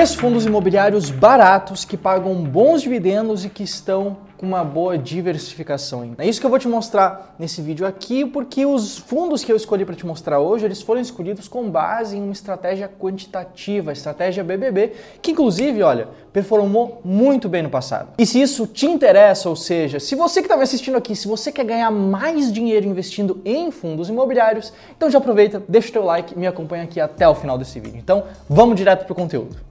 Três fundos imobiliários baratos que pagam bons dividendos e que estão com uma boa diversificação. É isso que eu vou te mostrar nesse vídeo aqui, porque os fundos que eu escolhi para te mostrar hoje, eles foram escolhidos com base em uma estratégia quantitativa, estratégia BBB, que inclusive, olha, performou muito bem no passado. E se isso te interessa, ou seja, se você que está me assistindo aqui, se você quer ganhar mais dinheiro investindo em fundos imobiliários, então já aproveita, deixa o teu like e me acompanha aqui até o final desse vídeo. Então, vamos direto para o conteúdo.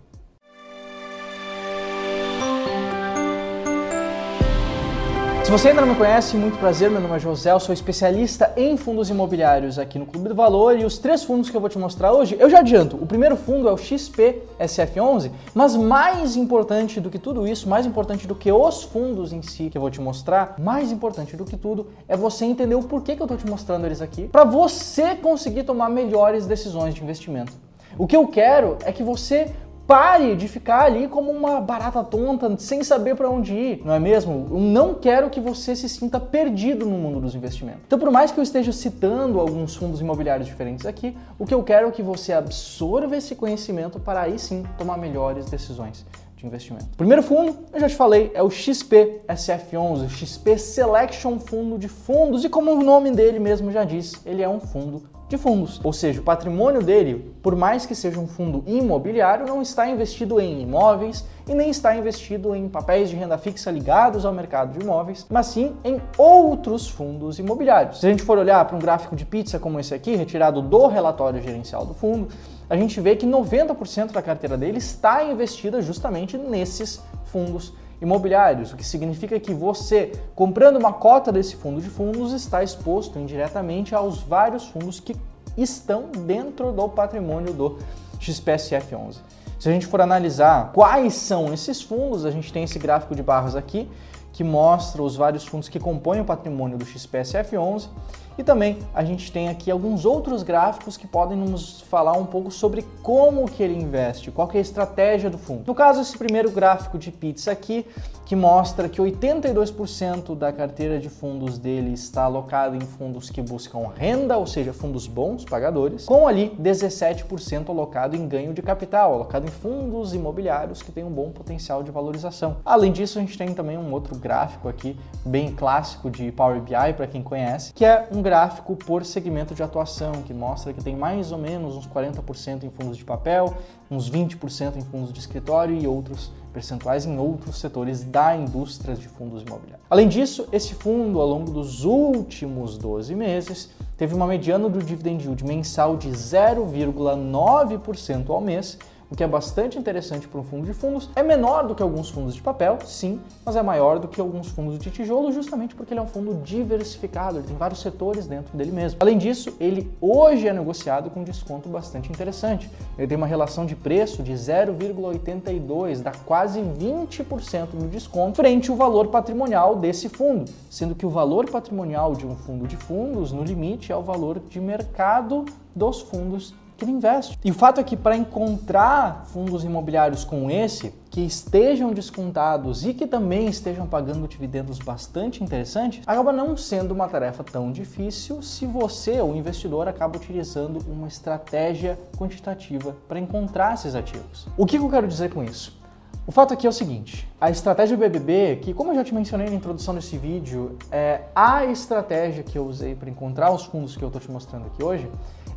Se você ainda não me conhece, muito prazer, meu nome é José, eu sou especialista em fundos imobiliários aqui no Clube do Valor e os três fundos que eu vou te mostrar hoje, eu já adianto, o primeiro fundo é o XP SF11, mas mais importante do que tudo isso, mais importante do que os fundos em si que eu vou te mostrar, mais importante do que tudo é você entender o porquê que eu estou te mostrando eles aqui, para você conseguir tomar melhores decisões de investimento. O que eu quero é que você Pare de ficar ali como uma barata tonta, sem saber para onde ir, não é mesmo? Eu não quero que você se sinta perdido no mundo dos investimentos. Então, por mais que eu esteja citando alguns fundos imobiliários diferentes aqui, o que eu quero é que você absorva esse conhecimento para aí sim tomar melhores decisões de investimento. Primeiro fundo, eu já te falei, é o XP SF11, o XP Selection Fundo de Fundos, e como o nome dele mesmo já diz, ele é um fundo de fundos. Ou seja, o patrimônio dele, por mais que seja um fundo imobiliário, não está investido em imóveis e nem está investido em papéis de renda fixa ligados ao mercado de imóveis, mas sim em outros fundos imobiliários. Se a gente for olhar para um gráfico de pizza como esse aqui, retirado do relatório gerencial do fundo, a gente vê que 90% da carteira dele está investida justamente nesses fundos imobiliários, o que significa que você, comprando uma cota desse fundo de fundos, está exposto indiretamente aos vários fundos que estão dentro do patrimônio do XPSF11. Se a gente for analisar quais são esses fundos, a gente tem esse gráfico de barras aqui, que mostra os vários fundos que compõem o patrimônio do XPSF11 e também a gente tem aqui alguns outros gráficos que podem nos falar um pouco sobre como que ele investe, qual que é a estratégia do fundo. No caso, esse primeiro gráfico de pizza aqui, que mostra que 82% da carteira de fundos dele está alocada em fundos que buscam renda, ou seja, fundos bons, pagadores, com ali 17% alocado em ganho de capital, alocado em fundos imobiliários que têm um bom potencial de valorização. Além disso, a gente tem também um outro gráfico aqui, bem clássico de Power BI para quem conhece, que é um gráfico por segmento de atuação, que mostra que tem mais ou menos uns 40% em fundos de papel, uns 20% em fundos de escritório e outros percentuais em outros setores da indústria de fundos imobiliários. Além disso, esse fundo, ao longo dos últimos 12 meses, teve uma mediana do dividend yield mensal de 0,9% ao mês, o que é bastante interessante para um fundo de fundos. É menor do que alguns fundos de papel, sim, mas é maior do que alguns fundos de tijolo, justamente porque ele é um fundo diversificado, ele tem vários setores dentro dele mesmo. Além disso, ele hoje é negociado com um desconto bastante interessante. Ele tem uma relação de preço de 0,82, dá quase 20% no desconto frente ao valor patrimonial desse fundo, sendo que o valor patrimonial de um fundo de fundos, no limite, é o valor de mercado dos fundos que ele investe. E o fato é que para encontrar fundos imobiliários com esse, que estejam descontados e que também estejam pagando dividendos bastante interessantes, acaba não sendo uma tarefa tão difícil se você, o investidor, acaba utilizando uma estratégia quantitativa para encontrar esses ativos. O que eu quero dizer com isso? O fato aqui é o seguinte, a estratégia BBB, que como eu já te mencionei na introdução desse vídeo, é a estratégia que eu usei para encontrar os fundos que eu estou te mostrando aqui hoje,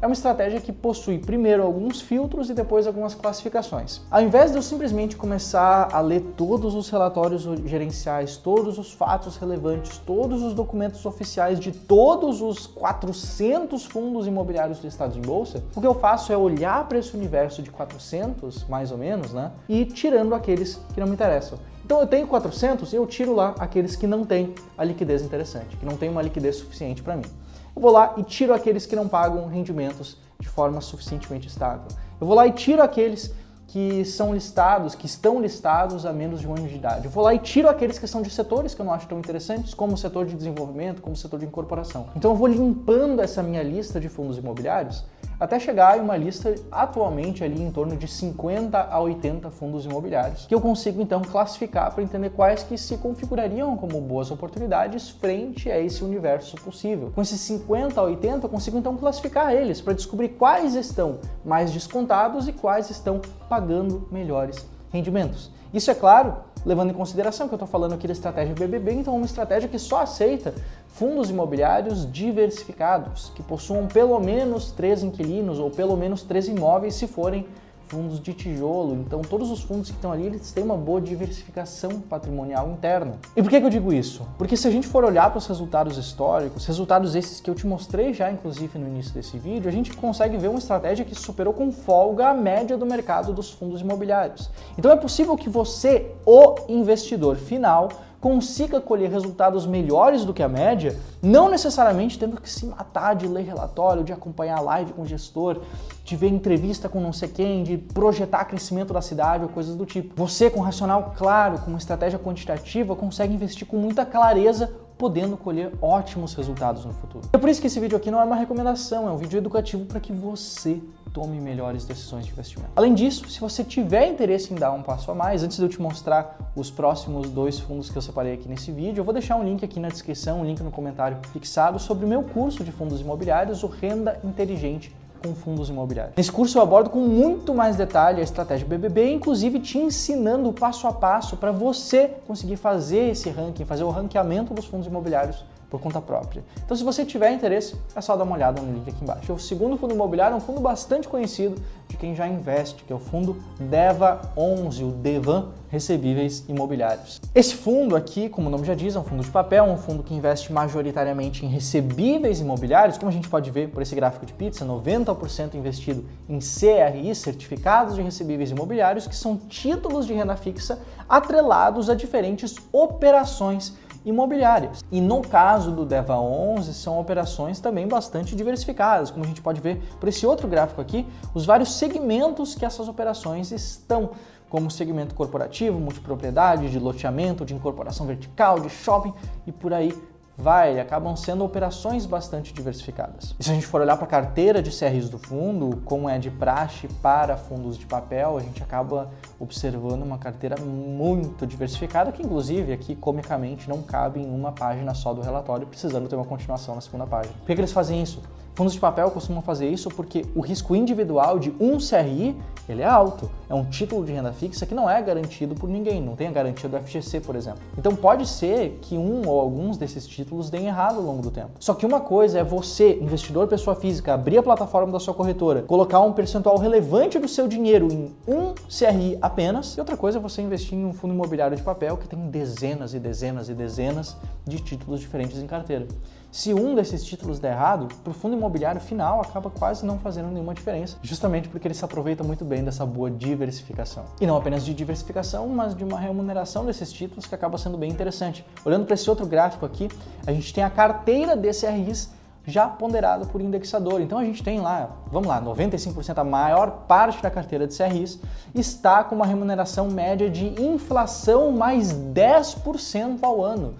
é uma estratégia que possui primeiro alguns filtros e depois algumas classificações. Ao invés de eu simplesmente começar a ler todos os relatórios gerenciais, todos os fatos relevantes, todos os documentos oficiais de todos os 400 fundos imobiliários listados em bolsa, o que eu faço é olhar para esse universo de 400, mais ou menos, né, e tirando aqueles que não me interessam. Então eu tenho 400 e eu tiro lá aqueles que não têm a liquidez interessante, que não tem uma liquidez suficiente para mim eu vou lá e tiro aqueles que não pagam rendimentos de forma suficientemente estável. Eu vou lá e tiro aqueles que são listados, que estão listados há menos de um ano de idade. Eu vou lá e tiro aqueles que são de setores que eu não acho tão interessantes, como o setor de desenvolvimento, como o setor de incorporação. Então eu vou limpando essa minha lista de fundos imobiliários até chegar em uma lista atualmente ali em torno de 50 a 80 fundos imobiliários, que eu consigo então classificar para entender quais que se configurariam como boas oportunidades frente a esse universo possível. Com esses 50 a 80 eu consigo então classificar eles para descobrir quais estão mais descontados e quais estão pagando melhores rendimentos. Isso é claro, levando em consideração que eu estou falando aqui da estratégia BBB, então é uma estratégia que só aceita fundos imobiliários diversificados, que possuam pelo menos três inquilinos ou pelo menos três imóveis se forem fundos de tijolo. Então, todos os fundos que estão ali, eles têm uma boa diversificação patrimonial interna. E por que, que eu digo isso? Porque se a gente for olhar para os resultados históricos, resultados esses que eu te mostrei já, inclusive, no início desse vídeo, a gente consegue ver uma estratégia que superou com folga a média do mercado dos fundos imobiliários. Então, é possível que você, o investidor final, consiga colher resultados melhores do que a média, não necessariamente tendo que se matar de ler relatório, de acompanhar live com o gestor, de ver entrevista com não sei quem, de projetar crescimento da cidade ou coisas do tipo. Você, com racional claro, com uma estratégia quantitativa, consegue investir com muita clareza podendo colher ótimos resultados no futuro. É por isso que esse vídeo aqui não é uma recomendação, é um vídeo educativo para que você tome melhores decisões de investimento. Além disso, se você tiver interesse em dar um passo a mais, antes de eu te mostrar os próximos dois fundos que eu separei aqui nesse vídeo, eu vou deixar um link aqui na descrição, um link no comentário fixado sobre o meu curso de fundos imobiliários, o Renda Inteligente com fundos imobiliários. Nesse curso eu abordo com muito mais detalhe a estratégia BBB, inclusive te ensinando passo a passo para você conseguir fazer esse ranking, fazer o ranqueamento dos fundos imobiliários por conta própria. Então, se você tiver interesse, é só dar uma olhada no link aqui embaixo. O segundo fundo imobiliário é um fundo bastante conhecido de quem já investe, que é o fundo DEVA 11, o DEVAN Recebíveis Imobiliários. Esse fundo aqui, como o nome já diz, é um fundo de papel, um fundo que investe majoritariamente em recebíveis imobiliários, como a gente pode ver por esse gráfico de pizza, 90% investido em CRI, certificados de recebíveis imobiliários, que são títulos de renda fixa atrelados a diferentes operações imobiliárias. E no caso do DEVA 11, são operações também bastante diversificadas, como a gente pode ver por esse outro gráfico aqui, os vários segmentos que essas operações estão, como segmento corporativo, multipropriedade, de loteamento, de incorporação vertical, de shopping e por aí vai, acabam sendo operações bastante diversificadas. E se a gente for olhar para a carteira de CRIs do fundo, como é de praxe para fundos de papel, a gente acaba observando uma carteira muito diversificada, que inclusive aqui comicamente não cabe em uma página só do relatório, precisando ter uma continuação na segunda página. Por que, que eles fazem isso? Fundos de papel costumam fazer isso porque o risco individual de um CRI ele é alto. É um título de renda fixa que não é garantido por ninguém, não tem a garantia do FGC, por exemplo. Então pode ser que um ou alguns desses títulos deem errado ao longo do tempo. Só que uma coisa é você, investidor pessoa física, abrir a plataforma da sua corretora, colocar um percentual relevante do seu dinheiro em um CRI apenas, e outra coisa é você investir em um fundo imobiliário de papel que tem dezenas e dezenas e dezenas de títulos diferentes em carteira. Se um desses títulos der errado, para o fundo imobiliário final acaba quase não fazendo nenhuma diferença, justamente porque ele se aproveita muito bem dessa boa diversificação. E não apenas de diversificação, mas de uma remuneração desses títulos que acaba sendo bem interessante. Olhando para esse outro gráfico aqui, a gente tem a carteira DCRIs já ponderada por indexador. Então a gente tem lá, vamos lá, 95% a maior parte da carteira de CRIs está com uma remuneração média de inflação mais 10% ao ano.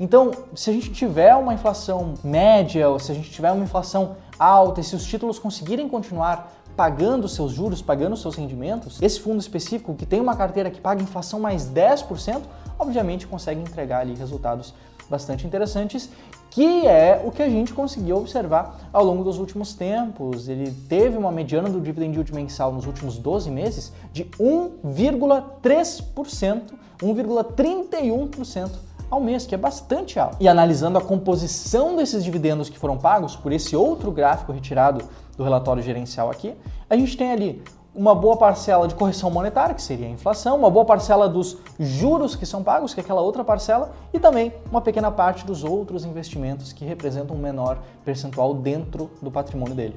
Então, se a gente tiver uma inflação média, ou se a gente tiver uma inflação alta, e se os títulos conseguirem continuar pagando seus juros, pagando seus rendimentos, esse fundo específico que tem uma carteira que paga inflação mais 10%, obviamente consegue entregar ali resultados bastante interessantes, que é o que a gente conseguiu observar ao longo dos últimos tempos. Ele teve uma mediana do dividend yield mensal nos últimos 12 meses de 1,3%, 1,31% ao mês, que é bastante alto. E analisando a composição desses dividendos que foram pagos por esse outro gráfico retirado do relatório gerencial aqui, a gente tem ali uma boa parcela de correção monetária, que seria a inflação, uma boa parcela dos juros que são pagos, que é aquela outra parcela, e também uma pequena parte dos outros investimentos que representam um menor percentual dentro do patrimônio dele.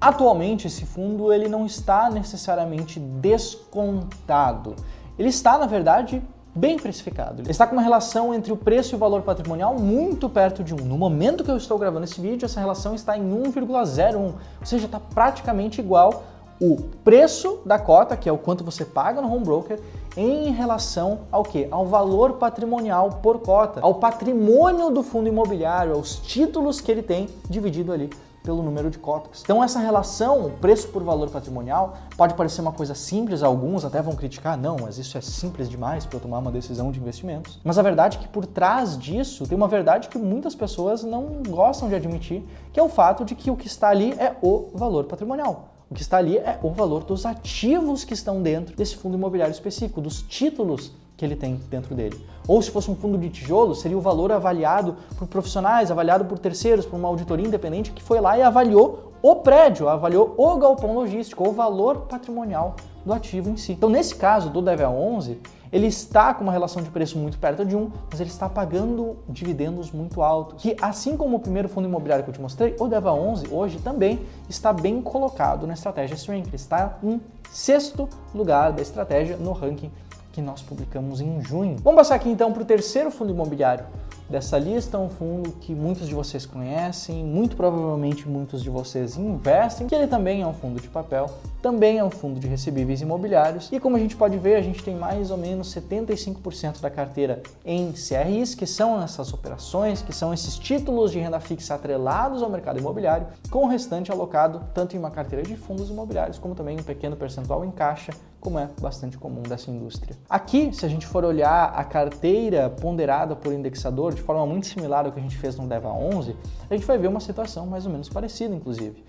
Atualmente, esse fundo ele não está necessariamente descontado. Ele está, na verdade, bem precificado. Está com uma relação entre o preço e o valor patrimonial muito perto de 1. No momento que eu estou gravando esse vídeo, essa relação está em 1,01, ou seja, está praticamente igual o preço da cota, que é o quanto você paga no home broker, em relação ao que? Ao valor patrimonial por cota, ao patrimônio do fundo imobiliário, aos títulos que ele tem dividido ali pelo número de cotas. Então essa relação preço por valor patrimonial pode parecer uma coisa simples, alguns até vão criticar, não, mas isso é simples demais para eu tomar uma decisão de investimentos. Mas a verdade é que por trás disso tem uma verdade que muitas pessoas não gostam de admitir, que é o fato de que o que está ali é o valor patrimonial. O que está ali é o valor dos ativos que estão dentro desse fundo imobiliário específico, dos títulos que ele tem dentro dele. Ou se fosse um fundo de tijolo, seria o valor avaliado por profissionais, avaliado por terceiros, por uma auditoria independente que foi lá e avaliou o prédio, avaliou o galpão logístico, o valor patrimonial do ativo em si. Então, nesse caso do DEVA 11, ele está com uma relação de preço muito perto de 1, mas ele está pagando dividendos muito altos. Que assim como o primeiro fundo imobiliário que eu te mostrei, o DEVA 11 hoje também está bem colocado na estratégia Strength. Está em sexto lugar da estratégia no ranking que nós publicamos em junho. Vamos passar aqui então para o terceiro fundo imobiliário dessa lista, um fundo que muitos de vocês conhecem, muito provavelmente muitos de vocês investem, que ele também é um fundo de papel, também é um fundo de recebíveis imobiliários e como a gente pode ver, a gente tem mais ou menos 75% da carteira em CRIs, que são essas operações, que são esses títulos de renda fixa atrelados ao mercado imobiliário, com o restante alocado tanto em uma carteira de fundos imobiliários como também um pequeno percentual em caixa como é bastante comum dessa indústria. Aqui, se a gente for olhar a carteira ponderada por indexador de forma muito similar ao que a gente fez no DEVA 11, a gente vai ver uma situação mais ou menos parecida, inclusive.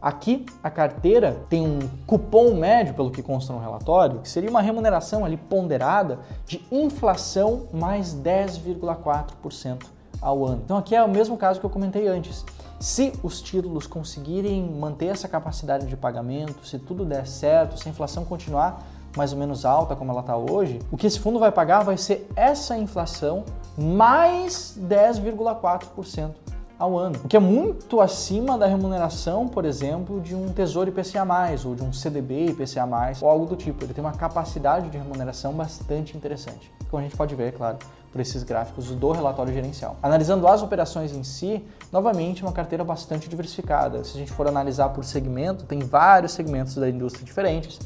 Aqui, a carteira tem um cupom médio, pelo que consta no relatório, que seria uma remuneração ali ponderada de inflação mais 10,4% ao ano. Então aqui é o mesmo caso que eu comentei antes. Se os títulos conseguirem manter essa capacidade de pagamento, se tudo der certo, se a inflação continuar mais ou menos alta como ela está hoje, o que esse fundo vai pagar vai ser essa inflação mais 10,4% ao ano, o que é muito acima da remuneração, por exemplo, de um Tesouro IPCA+, ou de um CDB IPCA+, ou algo do tipo. Ele tem uma capacidade de remuneração bastante interessante, como a gente pode ver, claro, por esses gráficos do relatório gerencial. Analisando as operações em si, novamente uma carteira bastante diversificada. Se a gente for analisar por segmento, tem vários segmentos da indústria diferentes,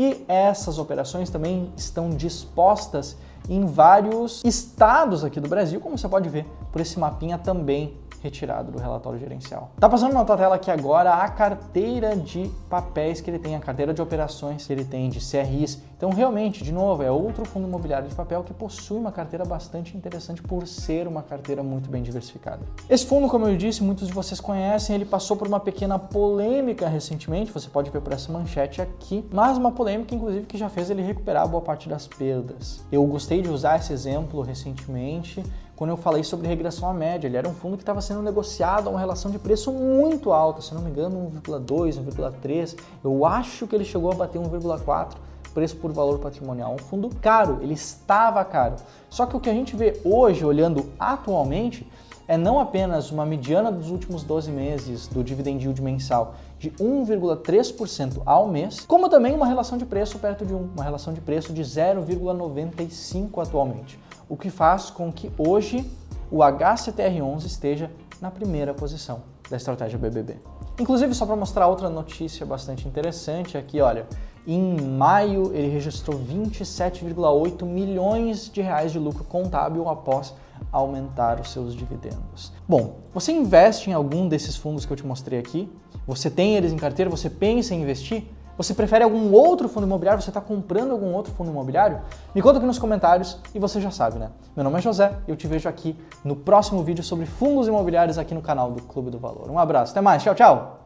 e essas operações também estão dispostas em vários estados aqui do Brasil, como você pode ver por esse mapinha também retirado do relatório gerencial. Tá passando na tua tela aqui agora a carteira de papéis que ele tem, a carteira de operações que ele tem, de CRIs. Então, realmente, de novo, é outro fundo imobiliário de papel que possui uma carteira bastante interessante por ser uma carteira muito bem diversificada. Esse fundo, como eu disse, muitos de vocês conhecem, ele passou por uma pequena polêmica recentemente, você pode ver por essa manchete aqui, mas uma polêmica, inclusive, que já fez ele recuperar boa parte das perdas. Eu gostei de usar esse exemplo recentemente quando eu falei sobre regressão à média. Ele era um fundo que estava sendo negociado a uma relação de preço muito alta, se não me engano, 1,2, 1,3. Eu acho que ele chegou a bater 1,4 preço por valor patrimonial. Um fundo caro, ele estava caro. Só que o que a gente vê hoje, olhando atualmente, é não apenas uma mediana dos últimos 12 meses do dividend yield mensal de 1,3% ao mês, como também uma relação de preço perto de 1, uma relação de preço de 0,95 atualmente o que faz com que hoje o HCTR11 esteja na primeira posição da estratégia BBB. Inclusive, só para mostrar outra notícia bastante interessante aqui, olha, em maio ele registrou 27,8 milhões de reais de lucro contábil após aumentar os seus dividendos. Bom, você investe em algum desses fundos que eu te mostrei aqui? Você tem eles em carteira? Você pensa em investir? Você prefere algum outro fundo imobiliário? Você está comprando algum outro fundo imobiliário? Me conta aqui nos comentários e você já sabe, né? Meu nome é José e eu te vejo aqui no próximo vídeo sobre fundos imobiliários aqui no canal do Clube do Valor. Um abraço, até mais, tchau, tchau!